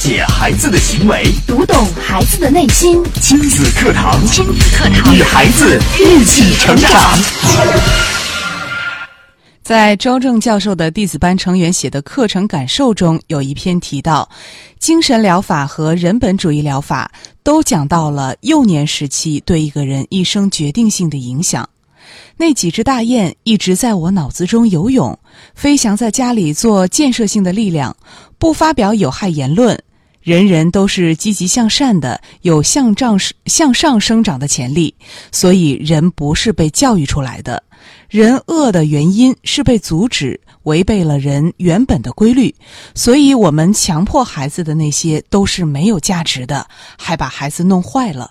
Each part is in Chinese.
解孩子的行为，读懂孩子的内心。亲子课堂，亲子课堂，与孩子一起成长。在周正教授的弟子班成员写的课程感受中，有一篇提到，精神疗法和人本主义疗法都讲到了幼年时期对一个人一生决定性的影响。那几只大雁一直在我脑子中游泳，飞翔在家里做建设性的力量，不发表有害言论。人人都是积极向善的，有向上向上生长的潜力，所以人不是被教育出来的。人恶的原因是被阻止，违背了人原本的规律，所以我们强迫孩子的那些都是没有价值的，还把孩子弄坏了。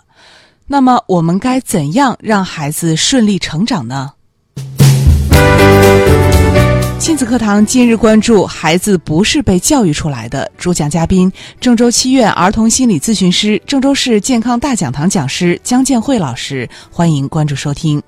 那么，我们该怎样让孩子顺利成长呢？亲子课堂今日关注：孩子不是被教育出来的。主讲嘉宾：郑州七院儿童心理咨询师、郑州市健康大讲堂讲师姜建慧老师。欢迎关注收听。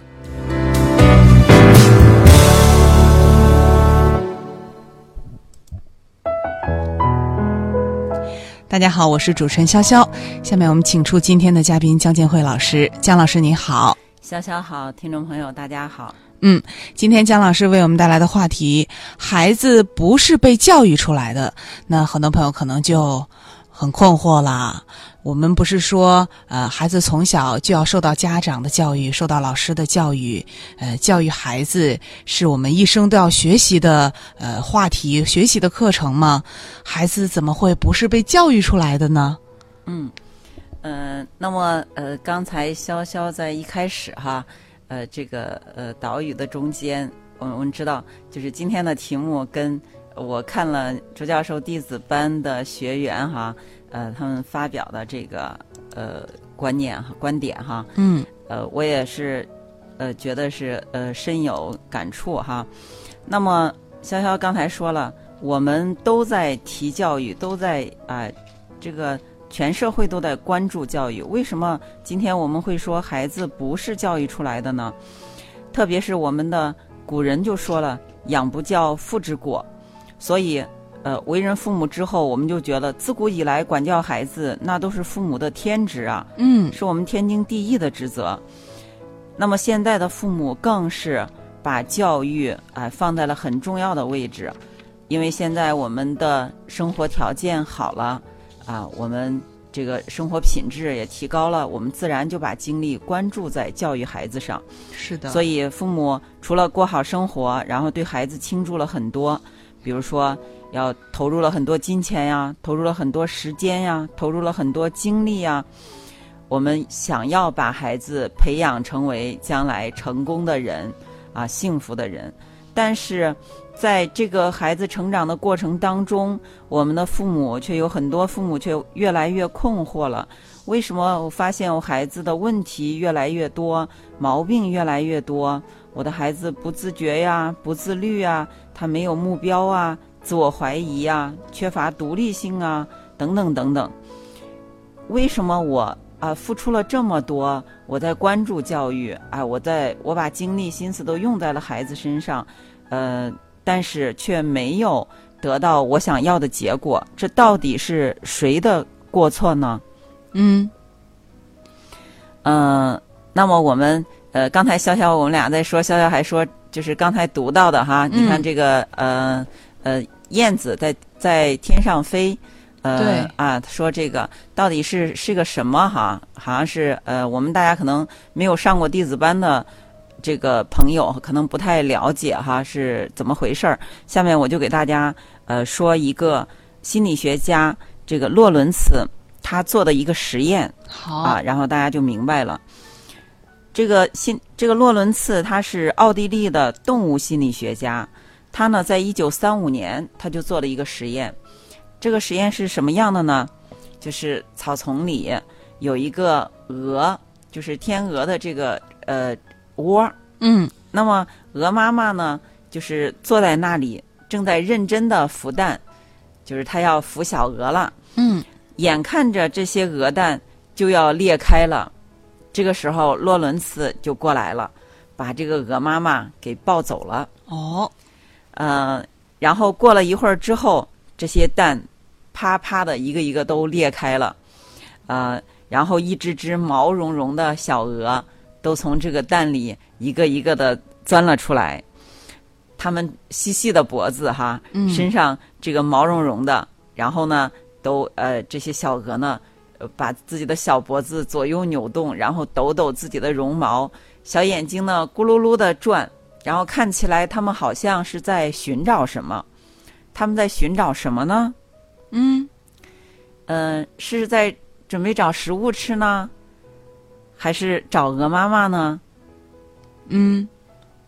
大家好，我是主持人潇潇。下面我们请出今天的嘉宾姜建慧老师。姜老师您好，潇潇好，听众朋友大家好。嗯，今天姜老师为我们带来的话题：孩子不是被教育出来的。那很多朋友可能就很困惑啦。我们不是说，呃，孩子从小就要受到家长的教育，受到老师的教育，呃，教育孩子是我们一生都要学习的，呃，话题，学习的课程吗？孩子怎么会不是被教育出来的呢？嗯，呃，那么，呃，刚才潇潇在一开始哈，呃，这个呃岛屿的中间，我我们知道，就是今天的题目跟我看了朱教授弟子班的学员哈。呃，他们发表的这个呃观念哈观点哈，嗯，呃，我也是呃觉得是呃深有感触哈。那么潇潇刚才说了，我们都在提教育，都在啊这个全社会都在关注教育。为什么今天我们会说孩子不是教育出来的呢？特别是我们的古人就说了“养不教，父之过”，所以。呃，为人父母之后，我们就觉得自古以来管教孩子，那都是父母的天职啊，嗯，是我们天经地义的职责。那么现在的父母更是把教育啊放在了很重要的位置，因为现在我们的生活条件好了啊，我们这个生活品质也提高了，我们自然就把精力关注在教育孩子上。是的，所以父母除了过好生活，然后对孩子倾注了很多，比如说。要投入了很多金钱呀，投入了很多时间呀，投入了很多精力呀。我们想要把孩子培养成为将来成功的人啊，幸福的人。但是，在这个孩子成长的过程当中，我们的父母却有很多父母却越来越困惑了。为什么我发现我孩子的问题越来越多，毛病越来越多？我的孩子不自觉呀，不自律啊，他没有目标啊。自我怀疑呀，缺乏独立性啊，等等等等。为什么我啊付出了这么多？我在关注教育，啊，我在我把精力心思都用在了孩子身上，呃，但是却没有得到我想要的结果。这到底是谁的过错呢？嗯，嗯，那么我们呃刚才潇潇我们俩在说，潇潇还说就是刚才读到的哈，你看这个呃。呃，燕子在在天上飞，呃啊，说这个到底是是个什么哈？好像是呃，我们大家可能没有上过弟子班的这个朋友，可能不太了解哈是怎么回事儿。下面我就给大家呃说一个心理学家这个洛伦茨他做的一个实验，好啊，然后大家就明白了。这个心这个洛伦茨他是奥地利的动物心理学家。他呢，在一九三五年，他就做了一个实验。这个实验是什么样的呢？就是草丛里有一个鹅，就是天鹅的这个呃窝。嗯。那么鹅妈妈呢，就是坐在那里，正在认真的孵蛋，就是它要孵小鹅了。嗯。眼看着这些鹅蛋就要裂开了，这个时候洛伦茨就过来了，把这个鹅妈妈给抱走了。哦。呃，然后过了一会儿之后，这些蛋，啪啪的一个一个都裂开了，呃，然后一只只毛茸茸的小鹅都从这个蛋里一个一个的钻了出来，它们细细的脖子哈，身上这个毛茸茸的，然后呢，都呃这些小鹅呢，呃把自己的小脖子左右扭动，然后抖抖自己的绒毛，小眼睛呢咕噜噜的转，然后看起来它们好像是在寻找什么。他们在寻找什么呢？嗯呃、是在准备找食物吃呢，还是找鹅妈妈呢？嗯，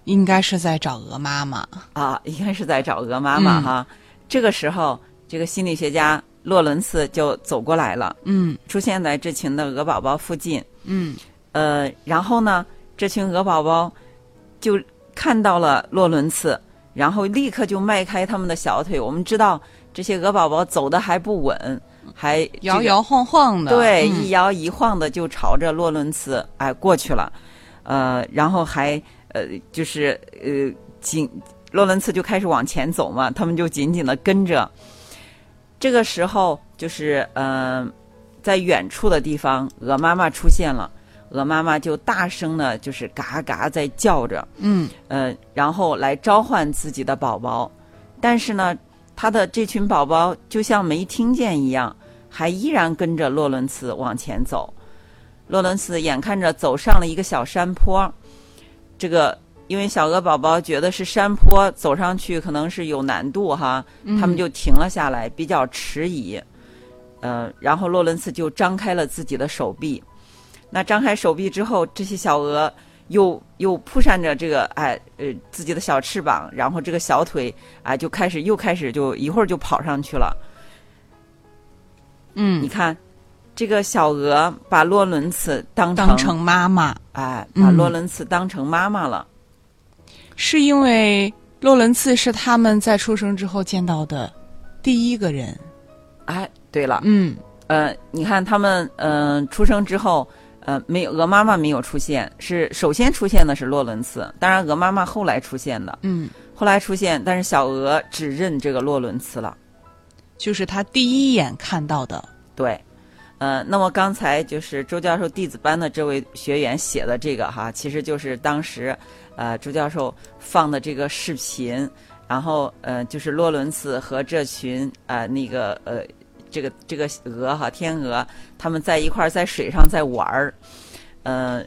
应该是在找鹅妈妈。啊，应该是在找鹅妈妈嗯哈。这个时候，这个心理学家洛伦茨就走过来了，嗯出现在这群的鹅宝宝附近。嗯呃，然后呢，这群鹅宝宝就看到了洛伦茨，然后立刻就迈开他们的小腿。我们知道这些鹅宝宝走的还不稳，还这个摇摇晃晃的。对，嗯一摇一晃的就朝着洛伦茨哎过去了，呃，然后还呃就是呃紧，洛伦茨就开始往前走嘛，他们就紧紧的跟着。这个时候就是呃，在远处的地方，鹅妈妈出现了，鹅妈妈就大声的，就是嘎嘎在叫着，嗯呃，然后来召唤自己的宝宝，但是呢，它的这群宝宝就像没听见一样，还依然跟着洛伦茨往前走。洛伦茨眼看着走上了一个小山坡，这个因为小鹅宝宝觉得是山坡，走上去可能是有难度哈，他们就停了下来，比较迟疑。呃，然后洛伦茨就张开了自己的手臂。那张开手臂之后，这些小鹅又又扑扇着这个哎呃自己的小翅膀，然后这个小腿哎就开始又开始就一会儿就跑上去了。嗯你嗯，看，这个小鹅把洛伦茨当成当成妈妈，哎把嗯洛伦茨当成妈妈了。是因为洛伦茨是他们在出生之后见到的第一个人。哎，对了，嗯呃，你看他们嗯、呃出生之后。呃，没有鹅妈妈没有出现，是首先出现的是洛伦茨，当然鹅妈妈后来出现的，嗯，后来出现，但是小鹅只认这个洛伦茨了。就是他第一眼看到的。对，呃，那么刚才就是周教授弟子班的这位学员写的这个哈，其实就是当时呃周教授放的这个视频，然后呃就是洛伦茨和这群呃那个呃这个这个鹅哈天鹅，他们在一块儿在水上在玩儿，呃，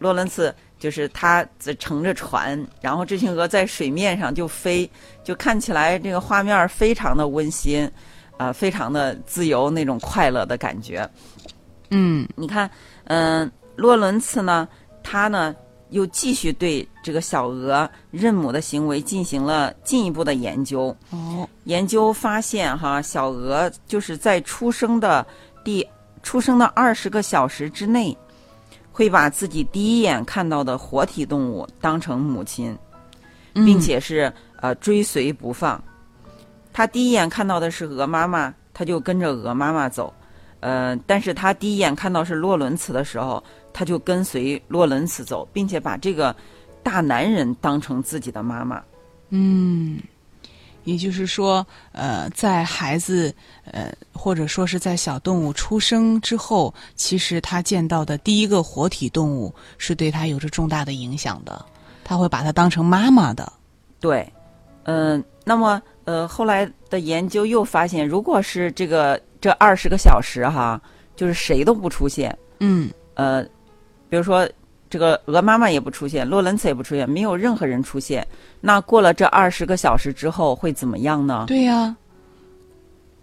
洛伦茨。就是他在乘着船，然后这群鹅在水面上就飞，就看起来这个画面非常的温馨，啊、非常的自由那种快乐的感觉。嗯你看，嗯、洛伦茨呢，他呢又继续对这个小鹅认母的行为进行了进一步的研究。哦，研究发现，哈，小鹅就是在出生的第出生的二十个小时之内，会把自己第一眼看到的活体动物当成母亲，嗯并且是呃追随不放。他第一眼看到的是鹅妈妈，他就跟着鹅妈妈走。呃，但是他第一眼看到是洛伦茨的时候，他就跟随洛伦茨走，并且把这个大男人当成自己的妈妈。嗯，也就是说，呃，在孩子呃，或者说是在小动物出生之后，其实他见到的第一个活体动物是对他有着重大的影响的，他会把它当成妈妈的。对，嗯、那么呃，后来的研究又发现，如果是这个这二十个小时哈，就是谁都不出现，嗯呃，比如说这个鹅妈妈也不出现，洛伦茨也不出现，没有任何人出现，那过了这二十个小时之后会怎么样呢？对呀、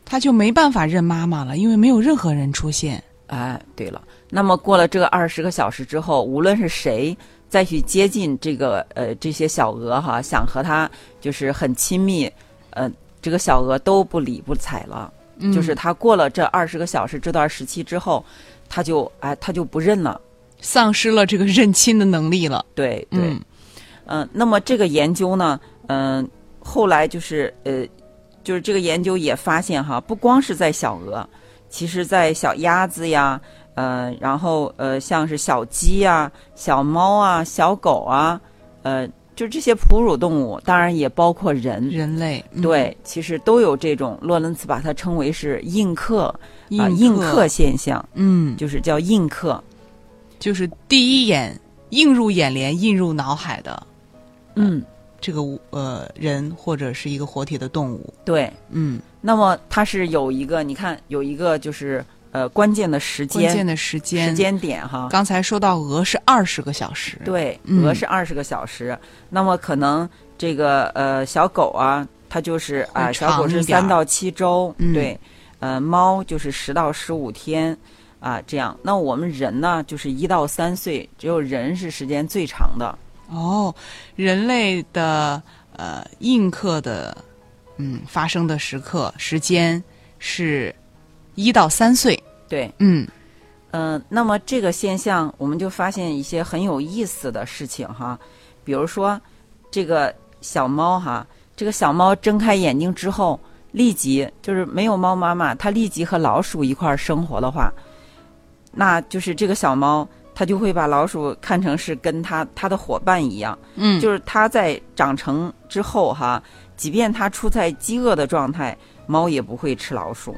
他就没办法认妈妈了，因为没有任何人出现。哎，对了，那么过了这个二十个小时之后，无论是谁再去接近这个呃这些小鹅哈，想和它就是很亲密，呃，这个小鹅都不理不睬了。嗯就是他过了这二十个小时这段时期之后，他就哎他就不认了。丧失了这个认亲的能力了。对对，嗯嗯、那么这个研究呢，嗯、后来就是呃，就是这个研究也发现哈，不光是在小鹅，其实在小鸭子呀，呃，然后呃，像是小鸡呀、小猫啊、小狗啊，呃，就这些哺乳动物，当然也包括人。人类嗯对，其实都有这种洛伦茨把它称为是印刻啊、印印刻现象，嗯，就是叫印刻。就是第一眼映入眼帘、映入脑海的嗯，这个呃人或者是一个活体的动物，对。嗯，那么它是有一个，你看有一个就是呃关键的时间关键的时间时间点哈。刚才说到鹅是二十个小时，，对，嗯鹅是二十个小时，那么可能这个呃小狗啊，它就是啊、会小狗是三到七周，嗯对，呃猫就是十到十五天啊、这样。那我们人呢，就是一到三岁，只有人是时间最长的。哦，人类的呃印刻的嗯发生的时刻时间是一到三岁，对，嗯嗯、那么这个现象，我们就发现一些很有意思的事情哈，比如说这个小猫哈，这个小猫睁开眼睛之后，立即就是没有猫妈妈，它立即和老鼠一块儿生活的话，那就是这个小猫。它就会把老鼠看成是跟它它的伙伴一样，嗯，就是它在长成之后哈，即便它处在饥饿的状态，猫也不会吃老鼠。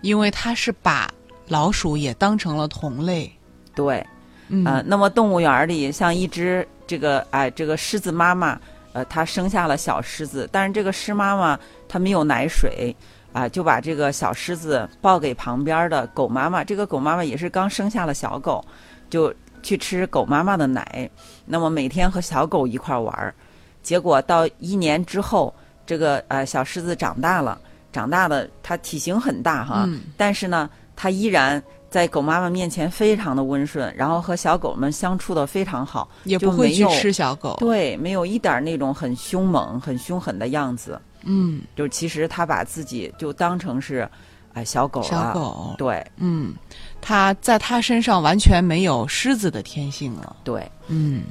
因为它是把老鼠也当成了同类，对，嗯呃，那么动物园里像一只这个哎、这个狮子妈妈，呃，它生下了小狮子，但是这个狮妈妈它没有奶水，啊、就把这个小狮子抱给旁边的狗妈妈，这个狗妈妈也是刚生下了小狗，就去吃狗妈妈的奶，那么每天和小狗一块儿玩儿，结果到一年之后，这个呃小狮子长大了，长大的它体型很大哈，嗯。但是呢，它依然在狗妈妈面前非常的温顺，然后和小狗们相处的非常好，也不会去吃小狗，对，没有一点儿那种很凶猛、很凶狠的样子。嗯，就其实它把自己就当成是，哎，小狗了。小狗，对嗯，它在它身上完全没有狮子的天性了，对。嗯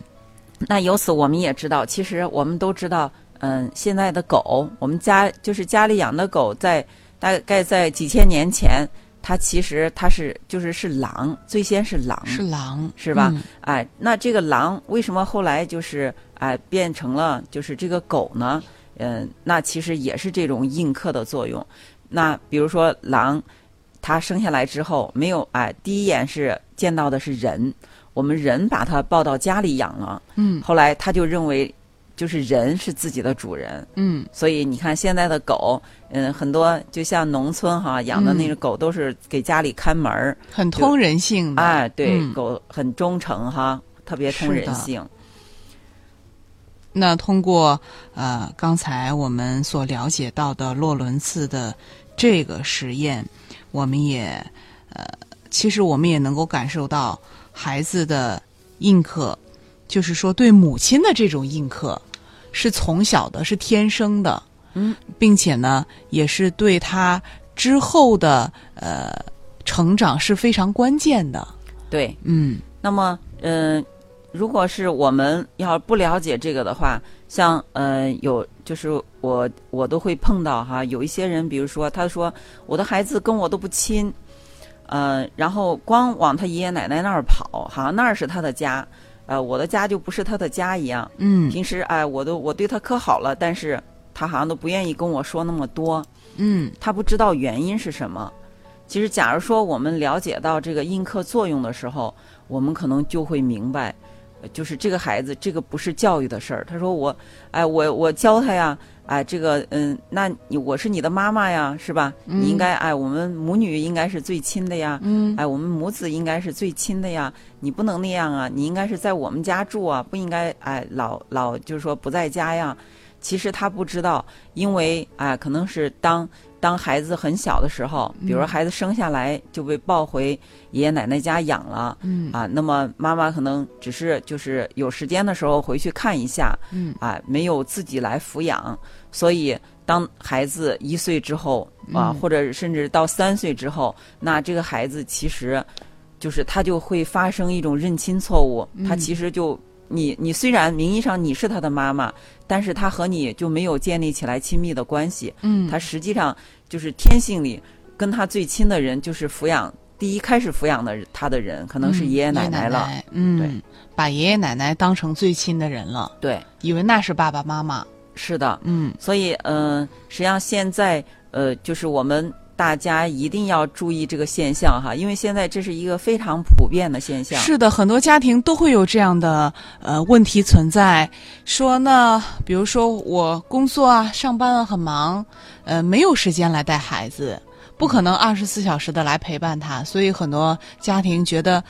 那由此我们也知道，其实我们都知道，嗯，现在的狗，我们家就是家里养的狗在，大概在几千年前，它其实它是就是是狼，最先是狼，是狼是吧嗯哎，那这个狼为什么后来就是哎变成了就是这个狗呢？嗯，那其实也是这种印刻的作用。那比如说狼，它生下来之后没有哎，第一眼是见到的是人，我们人把它抱到家里养了，嗯。后来它就认为就是人是自己的主人，嗯。所以你看现在的狗，嗯，很多就像农村哈养的那个狗都是给家里看门儿。很通人性的，哎，对，嗯。狗很忠诚哈，特别通人性。那通过呃刚才我们所了解到的洛伦茨的这个实验，我们也呃其实我们也能够感受到孩子的印刻，就是说对母亲的这种印刻是从小的，是天生的，嗯，并且呢也是对他之后的呃成长是非常关键的，对，嗯。那么，嗯、如果是我们要不了解这个的话，像呃有就是我我都会碰到哈，有一些人，比如说他说我的孩子跟我都不亲，呃，然后光往他爷爷奶奶那儿跑，好像那儿是他的家，呃，我的家就不是他的家一样。嗯平时哎，我都我对他可好了，但是他好像都不愿意跟我说那么多。嗯他不知道原因是什么。其实，假如说我们了解到这个印刻作用的时候，我们可能就会明白，呃就是这个孩子，这个不是教育的事儿。他说我，哎，我我教他呀，哎，这个，嗯，那你我是你的妈妈呀，是吧？嗯你应该，哎，我们母女应该是最亲的呀，嗯哎，我们母子应该是最亲的呀，你不能那样啊，你应该是在我们家住啊，不应该哎老老就是说不在家呀。其实他不知道，因为哎，可能是当当孩子很小的时候，比如说嗯。孩子生下来就被抱回爷爷奶奶家养了。嗯。啊，那么妈妈可能只是就是有时间的时候回去看一下，嗯。啊，没有自己来抚养，所以当孩子一岁之后啊，嗯。或者甚至到三岁之后，那这个孩子其实就是他就会发生一种认亲错误，他嗯其实就你你虽然名义上你是他的妈妈，但是他和你就没有建立起来亲密的关系，嗯。他实际上就是天性里跟他最亲的人就是抚养第一开始抚养的他的人可能是爷爷奶奶了，嗯，对，把爷爷奶奶当成最亲的人了，对，以为那是爸爸妈妈，是的，嗯，所以嗯、呃实际上现在呃，就是我们大家一定要注意这个现象哈，因为现在这是一个非常普遍的现象。是的，很多家庭都会有这样的呃问题存在。说呢，比如说我工作啊、上班啊很忙，呃，没有时间来带孩子，不可能二十四小时的来陪伴他，所以很多家庭觉得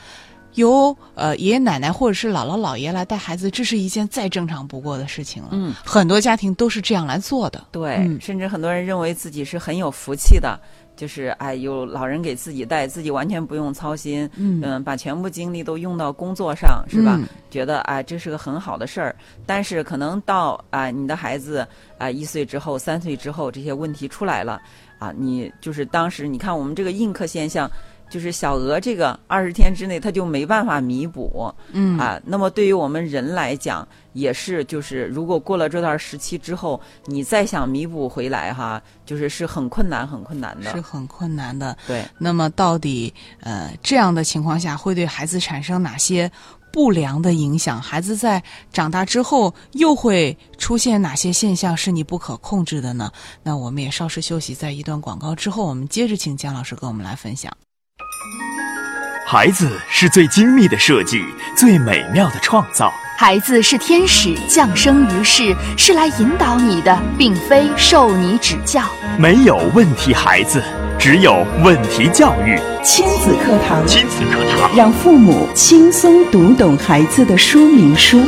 由呃爷爷奶奶或者是姥姥姥爷来带孩子，这是一件再正常不过的事情了。嗯，很多家庭都是这样来做的。对，嗯甚至很多人认为自己是很有福气的，就是哎，有老人给自己带，自己完全不用操心，嗯把全部精力都用到工作上，是吧？嗯觉得哎，这是个很好的事儿。但是可能到啊、你的孩子啊、一岁之后、三岁之后，这些问题出来了啊，你就是当时你看我们这个印刻现象。就是小鹅这个二十天之内，它就没办法弥补，嗯啊，那么对于我们人来讲，也是就是如果过了这段时期之后，你再想弥补回来哈，就是是很困难很困难的。是很困难的。对，那么到底呃这样的情况下会对孩子产生哪些不良的影响？孩子在长大之后又会出现哪些现象是你不可控制的呢？那我们也稍事休息，在一段广告之后，我们接着请姜老师跟我们来分享。孩子是最精密的设计，最美妙的创造。孩子是天使降生于世，是来引导你的，并非受你指教。没有问题孩子，只有问题教育。亲子课堂，亲子课堂，让父母轻松读懂孩子的说明书。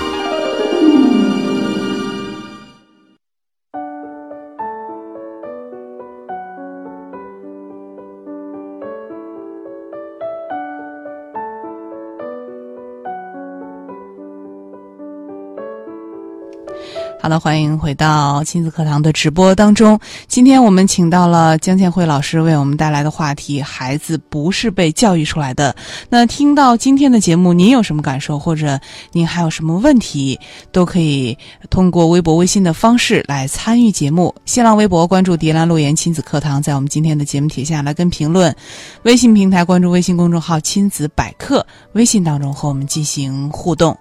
好的，欢迎回到亲子课堂的直播当中。今天我们请到了江建慧老师为我们带来的话题：孩子不是被教育出来的。那听到今天的节目，您有什么感受，或者您还有什么问题，都可以通过微博、微信的方式来参与节目。新浪微博关注“迪兰路言亲子课堂”，在我们今天的节目帖下来跟评论；微信平台关注微信公众号“亲子百科”，微信当中和我们进行互动。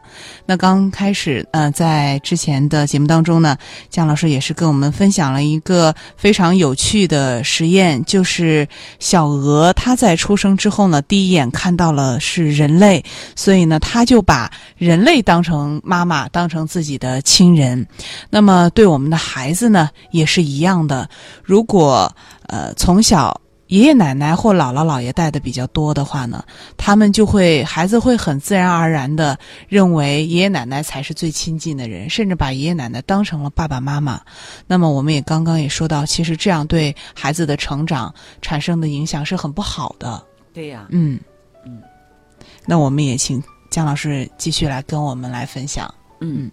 那刚开始，呃，在之前的节目当中呢，姜老师也是跟我们分享了一个非常有趣的实验，就是小鹅它在出生之后呢，第一眼看到了是人类，所以呢，它就把人类当成妈妈，当成自己的亲人。那么对我们的孩子呢，也是一样的。如果呃从小爷爷奶奶或姥姥姥爷带的比较多的话呢，他们就会孩子会很自然而然的认为爷爷奶奶才是最亲近的人，甚至把爷爷奶奶当成了爸爸妈妈。那么我们也刚刚也说到，其实这样对孩子的成长产生的影响是很不好的。对呀、嗯嗯，那我们也请姜老师继续来跟我们来分享。嗯，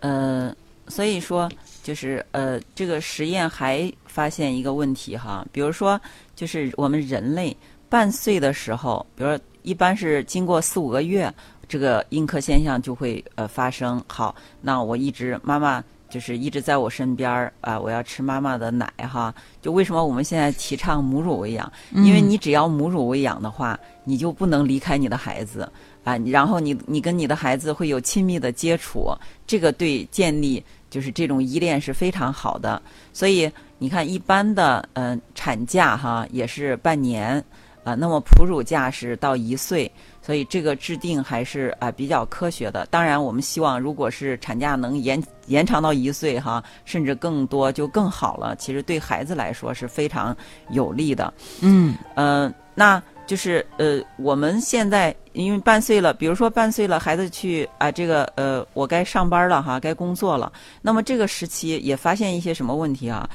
呃，所以说就是呃，这个实验还发现一个问题哈，比如说就是我们人类半岁的时候，比如说一般是经过四五个月，这个婴科现象就会呃发生。好，那我一直妈妈。就是一直在我身边儿啊、我要吃妈妈的奶哈。就为什么我们现在提倡母乳喂养？因为你只要母乳喂养的话，你就不能离开你的孩子啊，你然后你你跟你的孩子会有亲密的接触，这个对建立就是这种依恋是非常好的。所以你看，一般的嗯、呃产假哈也是半年啊、那么哺乳假是到一岁，所以这个制定还是啊、比较科学的。当然，我们希望如果是产假能延延长到一岁哈，甚至更多就更好了。其实对孩子来说是非常有利的。嗯呃，那就是呃，我们现在因为半岁了，比如说半岁了，孩子去啊、这个呃，我该上班了哈，该工作了。那么这个时期也发现一些什么问题啊？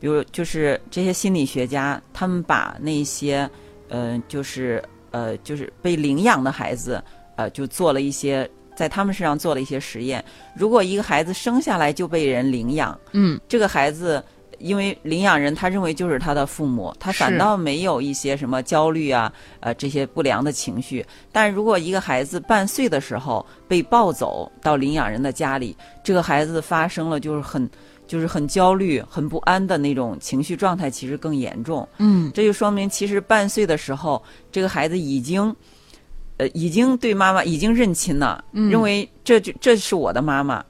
比如就是这些心理学家，他们把那些呃，就是呃，就是被领养的孩子，呃，就做了一些在他们身上做了一些实验。如果一个孩子生下来就被人领养，嗯这个孩子因为领养人他认为就是他的父母，他反倒没有一些什么焦虑啊，呃这些不良的情绪。但如果一个孩子半岁的时候被抱走到领养人的家里，这个孩子发生了就是很就是很焦虑、很不安的那种情绪状态，其实更严重。嗯这就说明，其实半岁的时候，这个孩子已经，呃，已经对妈妈已经认亲了，嗯认为这就这是我的妈妈，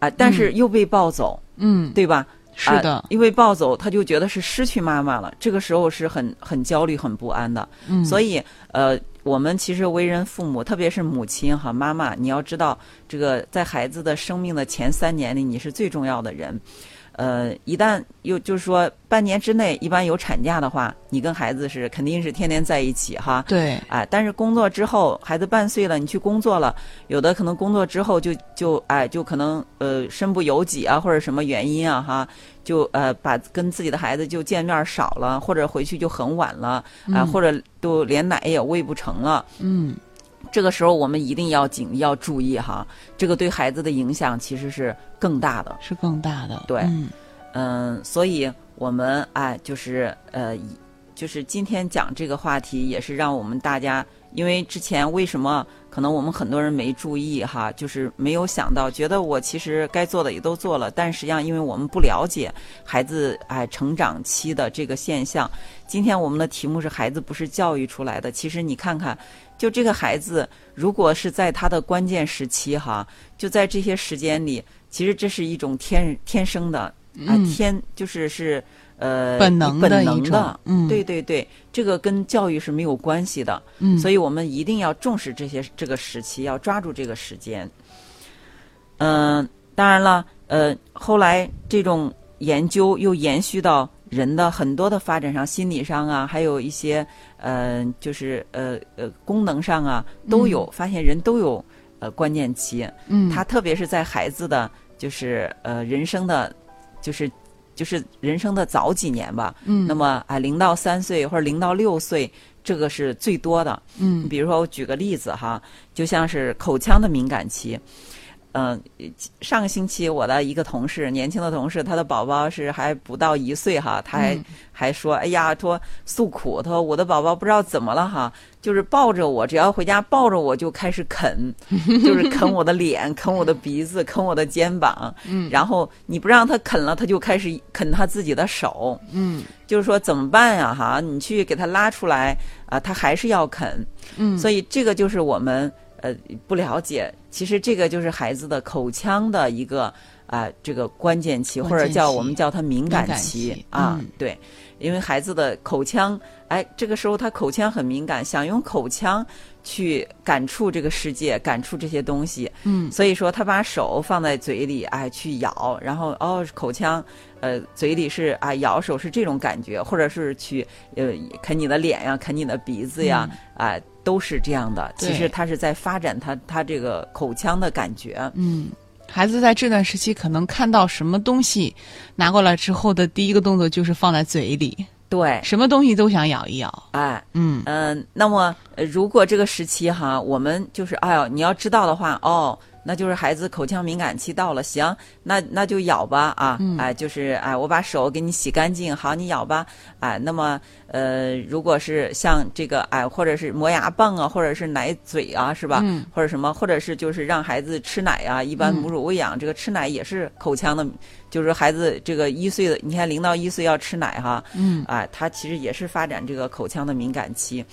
啊、但是又被抱走，嗯，对吧？是的啊，因为抱走，他就觉得是失去妈妈了，这个时候是很很焦虑、很不安的。嗯，所以，呃，我们其实为人父母，特别是母亲哈妈妈，你要知道，这个在孩子的生命的前三年里，你是最重要的人。呃，一旦又就是说半年之内，一般有产假的话，你跟孩子是肯定是天天在一起哈。对，哎，但是工作之后，孩子半岁了，你去工作了，有的可能工作之后就就哎就可能呃身不由己啊，或者什么原因啊哈，就呃把跟自己的孩子就见面少了，或者回去就很晚了啊、嗯或者都连奶也喂不成了。嗯这个时候我们一定要紧要注意哈，这个对孩子的影响其实是更大的。是更大的，对嗯嗯，所以我们哎，就是呃，就是今天讲这个话题，也是让我们大家，因为之前为什么可能我们很多人没注意哈，就是没有想到，觉得我其实该做的也都做了，但实际上因为我们不了解孩子哎成长期的这个现象，今天我们的题目是孩子不是教育出来的，其实你看看。就这个孩子，如果是在他的关键时期哈，就在这些时间里，其实这是一种天天生的啊、嗯。天就是是呃本能的本能的，嗯。对对对，这个跟教育是没有关系的，嗯，所以我们一定要重视这些这个时期，要抓住这个时间。嗯、当然了，呃，后来这种研究又延续到人的很多的发展上，心理上啊，还有一些呃，就是呃呃功能上啊，都有、发现人都有呃关键期。嗯，他特别是在孩子的就是呃人生的，就是就是人生的早几年吧。嗯，那么啊，零到三岁或者零到六岁，这个是最多的。嗯比如说，我举个例子哈，就像是口腔的敏感期。嗯、上个星期我的一个同事，年轻的同事，他的宝宝是还不到一岁哈，他还、嗯。还说，哎呀，说诉苦，他说我的宝宝不知道怎么了哈，就是抱着我，只要回家抱着我就开始啃，就是啃我的脸，啃我的鼻子，啃我的肩膀，嗯。然后你不让他啃了，他就开始啃他自己的手，嗯。就是说怎么办呀？哈，你去给他拉出来啊，他还是要啃，嗯，所以这个就是我们呃不了解，其实这个就是孩子的口腔的一个啊、这个关键期，或者叫我们叫它敏感期期啊，嗯。对，因为孩子的口腔，哎，这个时候他口腔很敏感，想用口腔去感触这个世界，感触这些东西，嗯所以说他把手放在嘴里，哎，去咬，然后哦，口腔，呃，嘴里是啊，咬手是这种感觉，或者是去呃啃你的脸呀，啃你的鼻子呀，啊、都是这样的。其实他是在发展他他这个口腔的感觉。嗯，孩子在这段时期可能看到什么东西拿过来之后的第一个动作就是放在嘴里，对，什么东西都想咬一咬。哎，嗯嗯、那么、呃如果这个时期哈，我们就是哎呦，你要知道的话，哦。那就是孩子口腔敏感期到了，行，那那就咬吧啊，嗯。哎，就是哎，我把手给你洗干净，好，你咬吧，哎，那么呃，如果是像这个哎，或者是磨牙棒啊，或者是奶嘴啊，是吧？嗯。或者什么，或者是就是让孩子吃奶啊，一般嗯。母乳喂养、这个吃奶也是口腔的，就是孩子这个一岁的，你看零到一岁要吃奶哈，嗯。啊，它其实也是发展这个口腔的敏感期，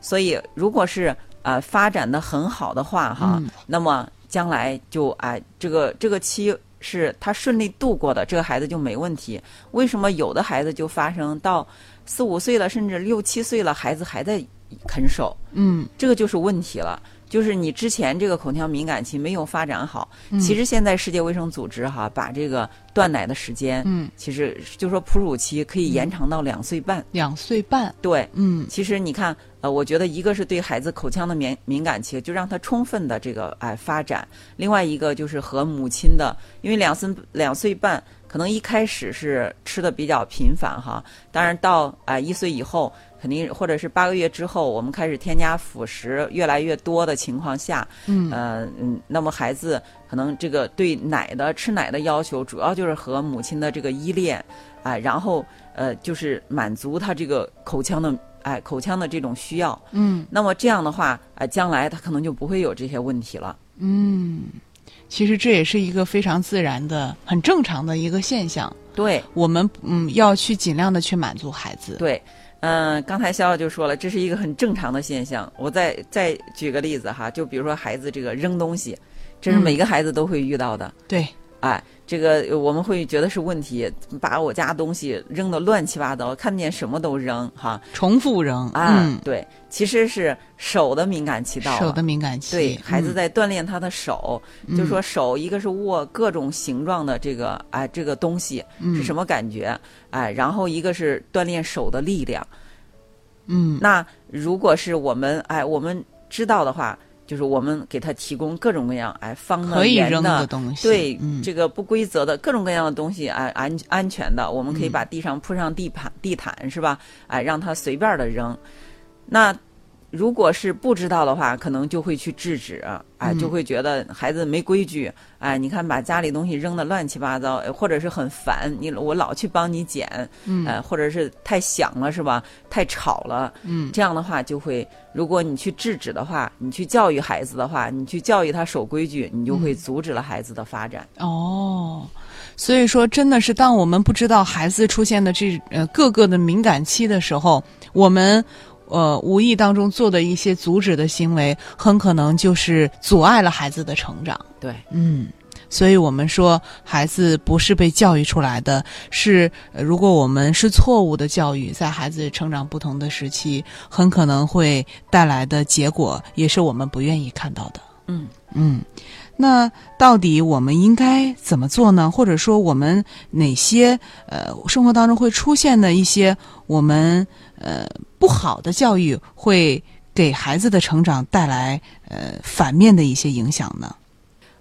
所以如果是啊发展的很好的话哈，嗯。那么将来就哎这个这个期是他顺利度过的，这个孩子就没问题。为什么有的孩子就发生到四五岁了，甚至六七岁了，孩子还在啃手？嗯这个就是问题了。就是你之前这个口腔敏感期没有发展好，嗯其实现在世界卫生组织哈把这个断奶的时间，嗯，其实就说哺乳期可以延长到两岁半。两岁半。对，嗯其实你看，呃，我觉得一个是对孩子口腔的敏敏感期，就让他充分的这个哎发展；另外一个就是和母亲的，因为两岁两岁半可能一开始是吃的比较频繁哈，当然到啊、一岁以后，肯定或者是八个月之后，我们开始添加辅食越来越多的情况下，嗯。呃嗯，那么孩子可能这个对奶的吃奶的要求，主要就是和母亲的这个依恋，啊、然后呃就是满足他这个口腔的哎口腔的这种需要。嗯那么这样的话，啊、将来他可能就不会有这些问题了。嗯，其实这也是一个非常自然的、很正常的一个现象。对我们嗯要去尽量的去满足孩子。对，嗯、刚才潇潇就说了，这是一个很正常的现象。我再再举个例子哈，就比如说孩子这个扔东西，这是嗯每个孩子都会遇到的。对哎，这个我们会觉得是问题，把我家东西扔得乱七八糟，看见什么都扔哈。重复扔，啊，嗯，对，其实是手的敏感期到了。手的敏感期，对，孩子嗯在锻炼他的手，就说手一个是握各种形状的这个哎这个东西嗯是什么感觉哎，然后一个是锻炼手的力量。嗯那如果是我们哎我们知道的话，就是我们给他提供各种各样哎方的、可以扔圆的的东西，对、嗯这个不规则的各种各样的东西，哎，安安全的，我们可以把地上铺上地毯，地毯是吧？哎，让他随便的扔。那如果是不知道的话，可能就会去制止，哎，嗯就会觉得孩子没规矩，哎，你看把家里东西扔的乱七八糟，呃或者是很烦，你我老去帮你捡，嗯呃，或者是太响了是吧？太吵了，嗯这样的话就会，如果你去制止的话，你去教育孩子的话，你去教育他守规矩，你就嗯会阻止了孩子的发展。哦，所以说，真的是当我们不知道孩子出现的这呃各个的敏感期的时候，我们呃无意当中做的一些阻止的行为，很可能就是阻碍了孩子的成长。对，嗯。所以我们说，孩子不是被教育出来的，是、呃如果我们是错误的教育，在孩子成长不同的时期，很可能会带来的结果，也是我们不愿意看到的。嗯嗯，那到底我们应该怎么做呢？或者说，我们哪些呃生活当中会出现的一些我们呃不好的教育，会给孩子的成长带来呃反面的一些影响呢？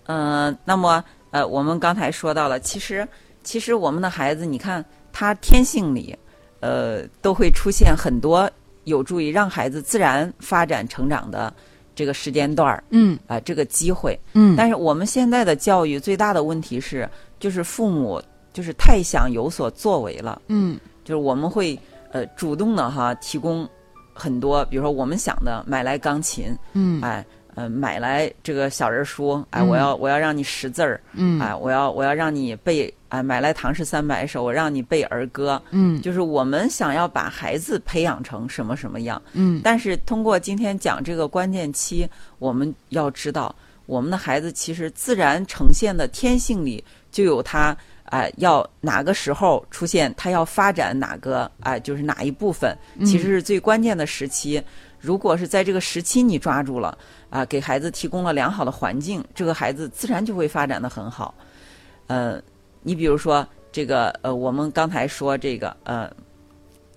呃，那么呃，我们刚才说到了，其实其实我们的孩子，你看他天性里，呃，都会出现很多有助于让孩子自然发展成长的这个时间段儿嗯啊、这个机会。嗯但是我们现在的教育最大的问题是，就是父母就是太想有所作为了，嗯就是我们会呃主动的哈提供很多，比如说我们想的买来钢琴，嗯。哎。呃，买来这个小人书，哎，嗯。我要我要让你识字儿，嗯。哎，我要我要让你背，哎，买来唐诗三百首，我让你背儿歌，嗯。就是我们想要把孩子培养成什么什么样，嗯。但是通过今天讲这个关键期，我们要知道，我们的孩子其实自然呈现的天性里就有他哎、要哪个时候出现，他要发展哪个哎、就是哪一部分，其实是最关键的时期。如果是在这个时期你抓住了啊、给孩子提供了良好的环境，这个孩子自然就会发展的很好。呃，你比如说这个呃，我们刚才说这个呃。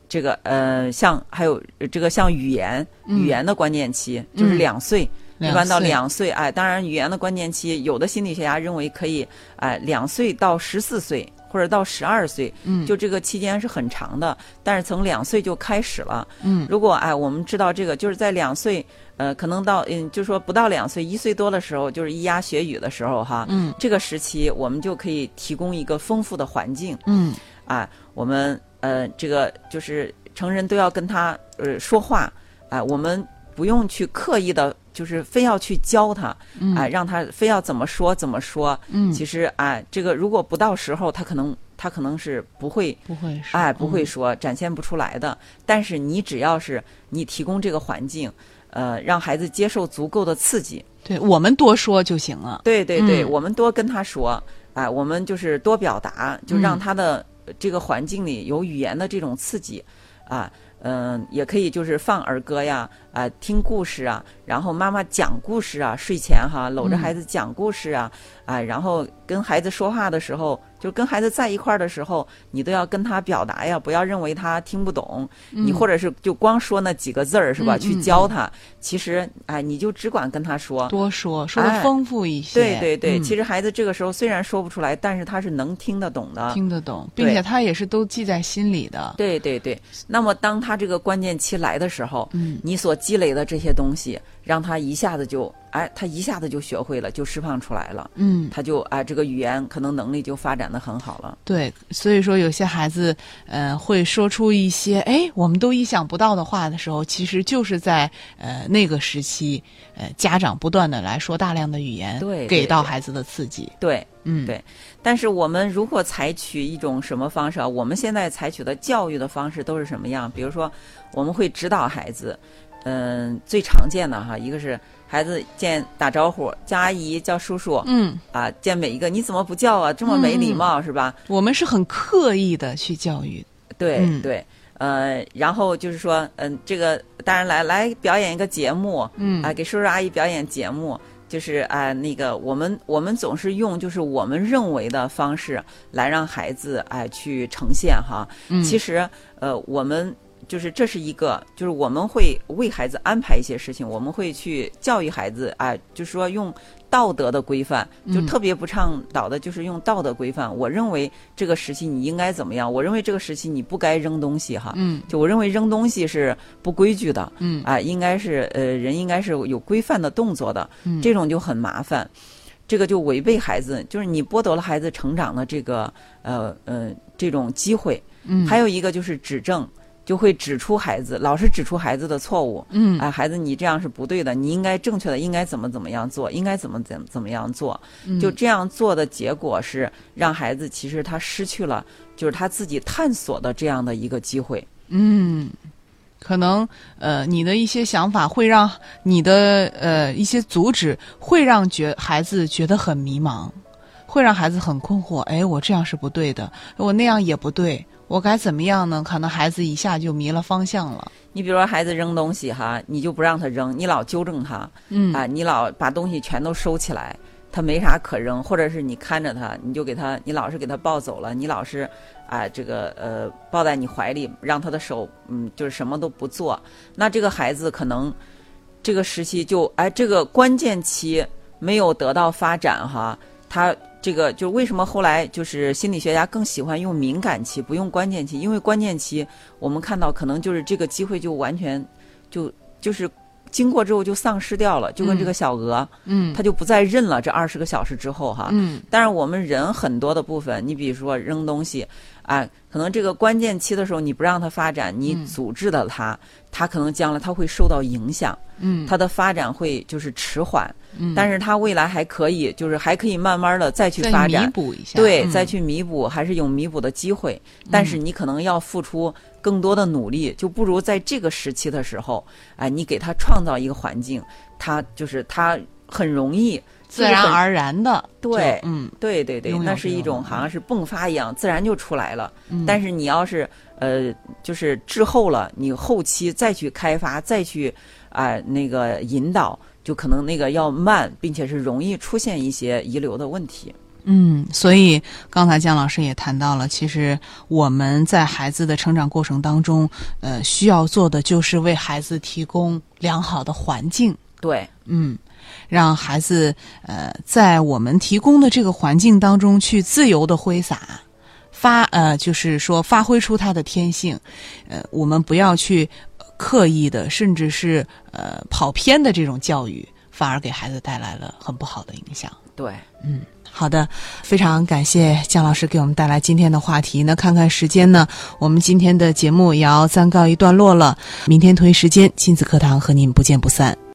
这个呃，像还有呃这个像语言，语言的关键期、就是嗯两岁，一般到两岁，哎，当然语言的关键期，有的心理学家认为可以，哎，两岁到十四岁或者到十二岁，嗯。就这个期间是很长的，但是从两岁就开始了。嗯。如果哎，我们知道这个，就是在两岁，呃，可能到嗯，就说不到两岁，一岁多的时候，就是咿呀学语的时候哈，嗯。这个时期我们就可以提供一个丰富的环境，嗯。啊，我们呃，这个就是成人都要跟他呃说话，啊、我们不用去刻意的，就是非要去教他，啊、让他非要怎么说怎么说。嗯其实啊、这个如果不到时候，他可能他可能是不会。不会是哎，不会嗯说，展现不出来的。但是你只要是你提供这个环境，呃，让孩子接受足够的刺激，对我们多说就行了。对对对，嗯我们多跟他说，哎、我们就是多表达，就让嗯他的这个环境里有语言的这种刺激，啊，嗯、也可以就是放儿歌呀，啊、听故事啊，然后妈妈讲故事啊，睡前哈搂着嗯。孩子讲故事啊，啊，然后跟孩子说话的时候，就跟孩子在一块儿的时候，你都要跟他表达呀，不要认为他听不懂，你或者是就光说那几个字儿是吧？嗯去嗯教他，其实哎，你就只管跟他说，多说说的哎丰富一些，对对对，嗯。其实孩子这个时候虽然说不出来，但是他是能听得懂的。听得懂，并且他也是都记在心里的。对对对，那么当他这个关键期来的时候，嗯。你所积累的这些东西，让他一下子就哎，他一下子就学会了，就释放出来了。嗯，他就哎，这个语言可能能力就发展的很好了。对，所以说有些孩子，呃，会说出一些哎我们都意想不到的话的时候，其实就是在呃那个时期，呃，家长不断的来说大量的语言，对对给到孩子的刺激。对，嗯，对但是我们如果采取一种什么方式啊？我们现在采取的教育的方式都是什么样？比如说，我们会指导孩子，嗯、最常见的哈，一个是孩子见打招呼，叫阿姨，叫叔叔，嗯，啊，见每一个你怎么不叫啊？这么没礼貌、是吧？我们是很刻意的去教育。对、嗯对，呃，然后就是说，嗯、这个当然来来表演一个节目，嗯啊，给叔叔阿姨表演节目，就是啊、那个我们我们总是用就是我们认为的方式来让孩子哎、去呈现哈。嗯其实呃，我们就是这是一个，就是我们会为孩子安排一些事情，我们会去教育孩子，啊、就是说用道德的规范，就嗯特别不倡导的就是用道德规范。我认为这个时期你应该怎么样？我认为这个时期你不该扔东西哈。嗯就我认为扔东西是不规矩的，嗯啊、应该是呃人应该是有规范的动作的，嗯这种就很麻烦，这个就违背孩子，就是你剥夺了孩子成长的这个呃呃这种机会。嗯，还有一个就是指正，就会指出孩子，老是指出孩子的错误。嗯哎，孩子，你这样是不对的，你应该正确的，应该怎么怎么样做，应该怎么怎怎么样做。嗯就这样做的结果是，让孩子其实他失去了就是他自己探索的这样的一个机会。嗯，可能呃，你的一些想法会让你的呃一些阻止，会让觉孩子觉得很迷茫，会让孩子很困惑。哎，我这样是不对的，我那样也不对，我该怎么样呢？可能孩子一下就迷了方向了。你比如说孩子扔东西哈，你就不让他扔，你老纠正他，嗯啊，你老把东西全都收起来，他没啥可扔，或者是你看着他，你就给他，你老是给他抱走了，你老是啊这个呃抱在你怀里，让他的手嗯就是什么都不做，那这个孩子可能这个时期就哎这个关键期没有得到发展哈，他。这个就为什么后来就是心理学家更喜欢用敏感期，不用关键期，因为关键期我们看到可能就是这个机会就完全就就是经过之后就丧失掉了，就跟这个小鹅，嗯它就不再认了。这二十个小时之后哈，嗯。但是我们人很多的部分，你比如说扔东西，啊，可能这个关键期的时候你不让它发展，你嗯。阻滞了它，它可能将来它会受到影响，嗯，它的发展会就是迟缓，嗯但是它未来还可以，就是还可以慢慢的再去发展。弥补一下，对，嗯。再去弥补还是有弥补的机会，但是你可能要付出更多的努力，就不如在这个时期的时候，哎，你给他创造一个环境，他就是他很容易自然而然的，对嗯对对对，那是一种种好像是迸发一样，自然就出来了。嗯，但是你要是呃，就是滞后了，你后期再去开发，再去啊、那个引导，就可能那个要慢，并且是容易出现一些遗留的问题。嗯，所以刚才姜老师也谈到了，其实我们在孩子的成长过程当中，呃，需要做的就是为孩子提供良好的环境，对嗯，让孩子呃在我们提供的这个环境当中去自由的挥洒，发呃就是说发挥出他的天性，呃，我们不要去呃刻意的，甚至是呃跑偏的这种教育，反而给孩子带来了很不好的影响。对。嗯好的，非常感谢姜老师给我们带来今天的话题。那看看时间呢，我们今天的节目也要暂告一段落了。明天同一时间，亲子课堂和您不见不散。